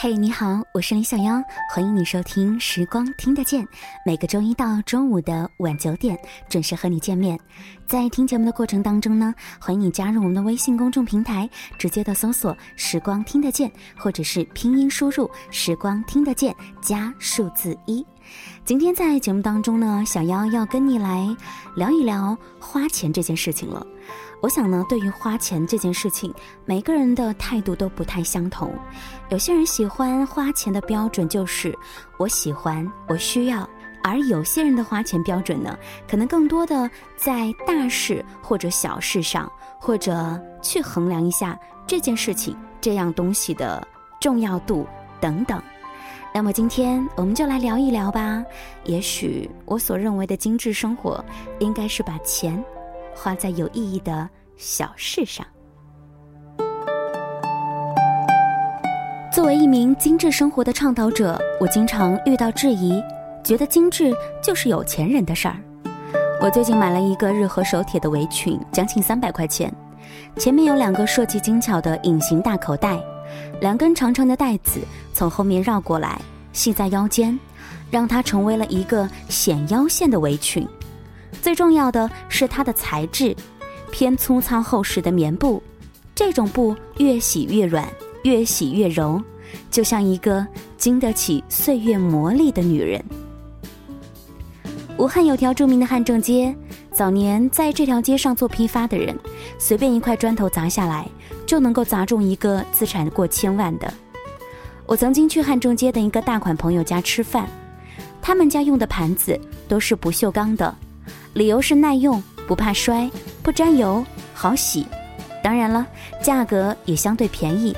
嘿，你好，我是林小妖，欢迎你收听《时光听得见》，每个周一到周五的晚九点准时和你见面。在听节目的过程当中呢，欢迎你加入我们的微信公众平台，直接的搜索“时光听得见”或者是拼音输入“时光听得见”加数字一。今天在节目当中呢，小妖要跟你来聊一聊花钱这件事情了。我想呢，对于花钱这件事情，每个人的态度都不太相同。有些人喜欢花钱的标准就是我喜欢，我需要；而有些人的花钱标准呢，可能更多的在大事或者小事上，或者去衡量一下这件事情、这样东西的重要度等等。那么今天我们就来聊一聊吧。也许我所认为的精致生活，应该是把钱。花在有意义的小事上。作为一名精致生活的倡导者，我经常遇到质疑，觉得精致就是有钱人的事儿。我最近买了一个日和手铁的围裙，将近三百块钱，前面有两个设计精巧的隐形大口袋，两根长长的带子从后面绕过来，系在腰间，让它成为了一个显腰线的围裙。最重要的是它的材质，偏粗糙厚实的棉布，这种布越洗越软，越洗越柔，就像一个经得起岁月磨砺的女人。武汉有条著名的汉正街，早年在这条街上做批发的人，随便一块砖头砸下来，就能够砸中一个资产过千万的。我曾经去汉正街的一个大款朋友家吃饭，他们家用的盘子都是不锈钢的。理由是耐用、不怕摔、不沾油、好洗，当然了，价格也相对便宜。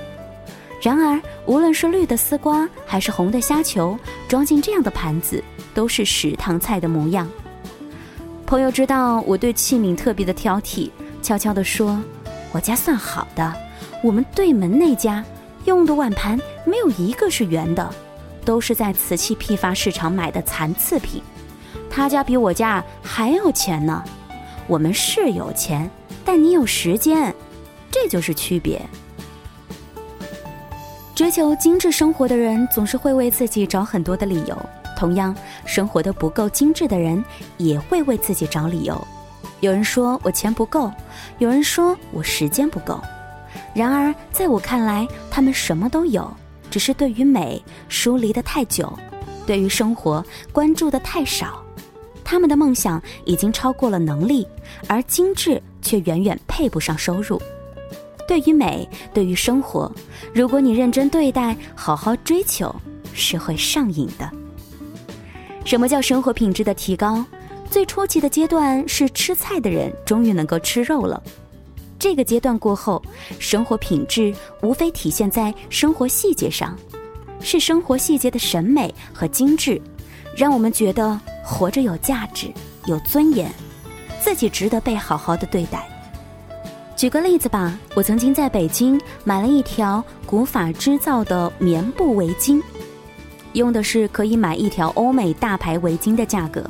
然而，无论是绿的丝瓜还是红的虾球，装进这样的盘子都是食堂菜的模样。朋友知道我对器皿特别的挑剔，悄悄地说：“我家算好的，我们对门那家用的碗盘没有一个是圆的，都是在瓷器批发市场买的残次品。”他家比我家还有钱呢，我们是有钱，但你有时间，这就是区别。追求精致生活的人总是会为自己找很多的理由，同样，生活的不够精致的人也会为自己找理由。有人说我钱不够，有人说我时间不够，然而在我看来，他们什么都有，只是对于美疏离的太久，对于生活关注的太少。他们的梦想已经超过了能力，而精致却远远配不上收入。对于美，对于生活，如果你认真对待，好好追求，是会上瘾的。什么叫生活品质的提高？最初级的阶段是吃菜的人终于能够吃肉了。这个阶段过后，生活品质无非体现在生活细节上，是生活细节的审美和精致，让我们觉得。活着有价值，有尊严，自己值得被好好的对待。举个例子吧，我曾经在北京买了一条古法织造的棉布围巾，用的是可以买一条欧美大牌围巾的价格。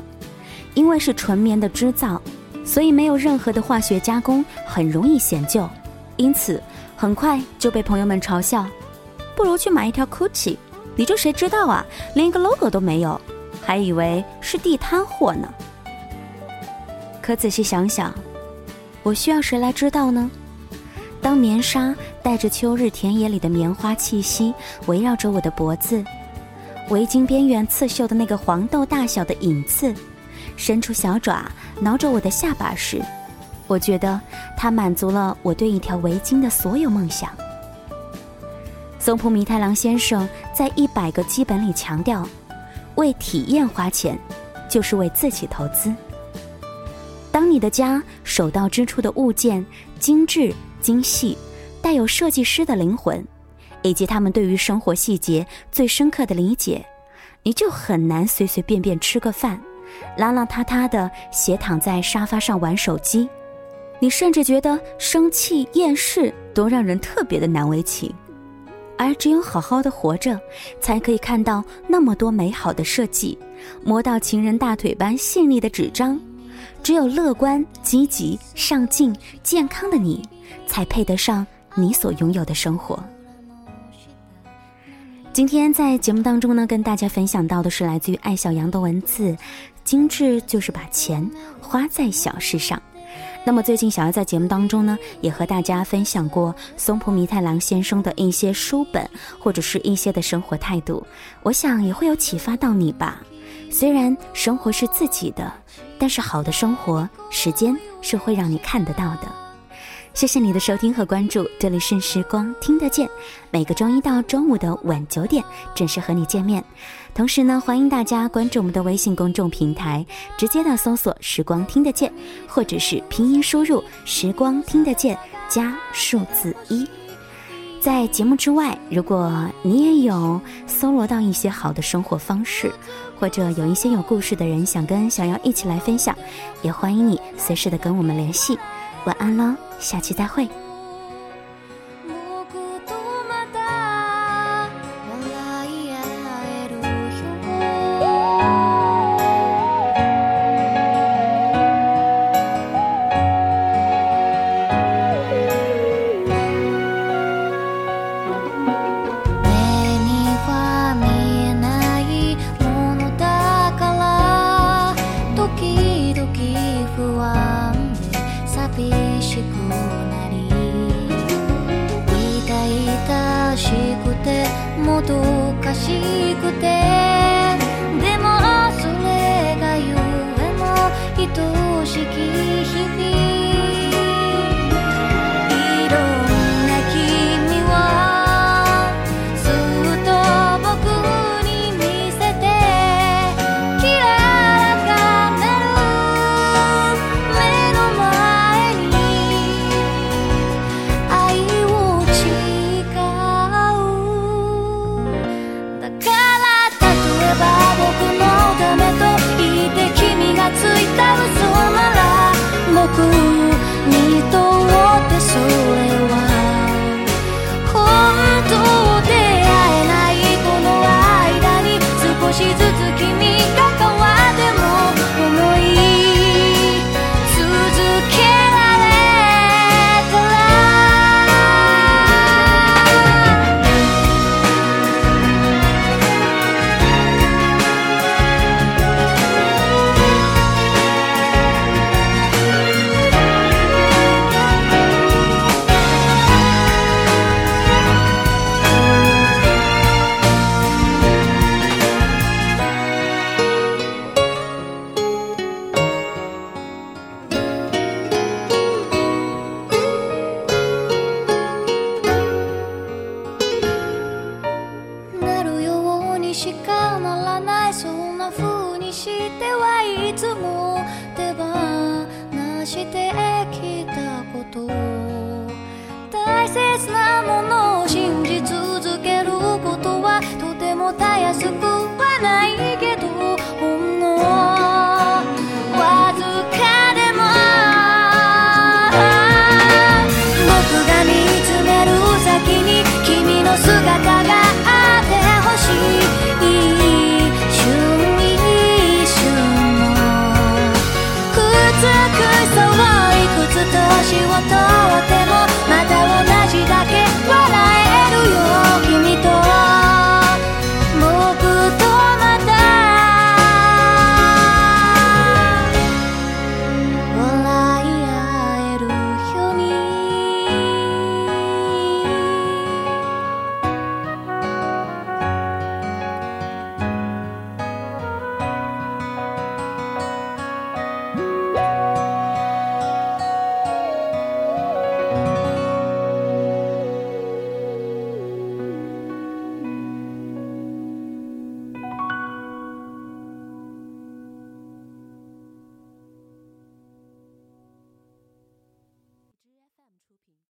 因为是纯棉的织造，所以没有任何的化学加工，很容易显旧，因此很快就被朋友们嘲笑：不如去买一条 GUCCI，你这谁知道啊，连一个 logo 都没有。还以为是地摊货呢，可仔细想想，我需要谁来知道呢？当棉纱带着秋日田野里的棉花气息围绕着我的脖子，围巾边缘刺绣的那个黄豆大小的影刺，伸出小爪挠着我的下巴时，我觉得它满足了我对一条围巾的所有梦想。松浦弥太郎先生在《一百个基本》里强调。为体验花钱，就是为自己投资。当你的家手到之处的物件精致精细，带有设计师的灵魂，以及他们对于生活细节最深刻的理解，你就很难随随便便吃个饭，邋邋遢遢的斜躺在沙发上玩手机。你甚至觉得生气厌世都让人特别的难为情。而只有好好的活着，才可以看到那么多美好的设计，摸到情人大腿般细腻的纸张。只有乐观、积极、上进、健康的你，才配得上你所拥有的生活。今天在节目当中呢，跟大家分享到的是来自于艾小羊的文字：精致就是把钱花在小事上。那么最近小要在节目当中呢，也和大家分享过松浦弥太郎先生的一些书本或者是一些的生活态度，我想也会有启发到你吧。虽然生活是自己的，但是好的生活，时间是会让你看得到的。谢谢你的收听和关注，这里是时光听得见，每个周一到周五的晚九点准时和你见面。同时呢，欢迎大家关注我们的微信公众平台，直接的搜索“时光听得见”，或者是拼音输入“时光听得见”加数字一。在节目之外，如果你也有搜罗到一些好的生活方式，或者有一些有故事的人想跟小妖一起来分享，也欢迎你随时的跟我们联系。晚安喽，下期再会。らしくてもどかしくて。でもそれがゆえの人してはいつも手放してきたこと。大切なものを信じ続けることはとてもたやすく希望的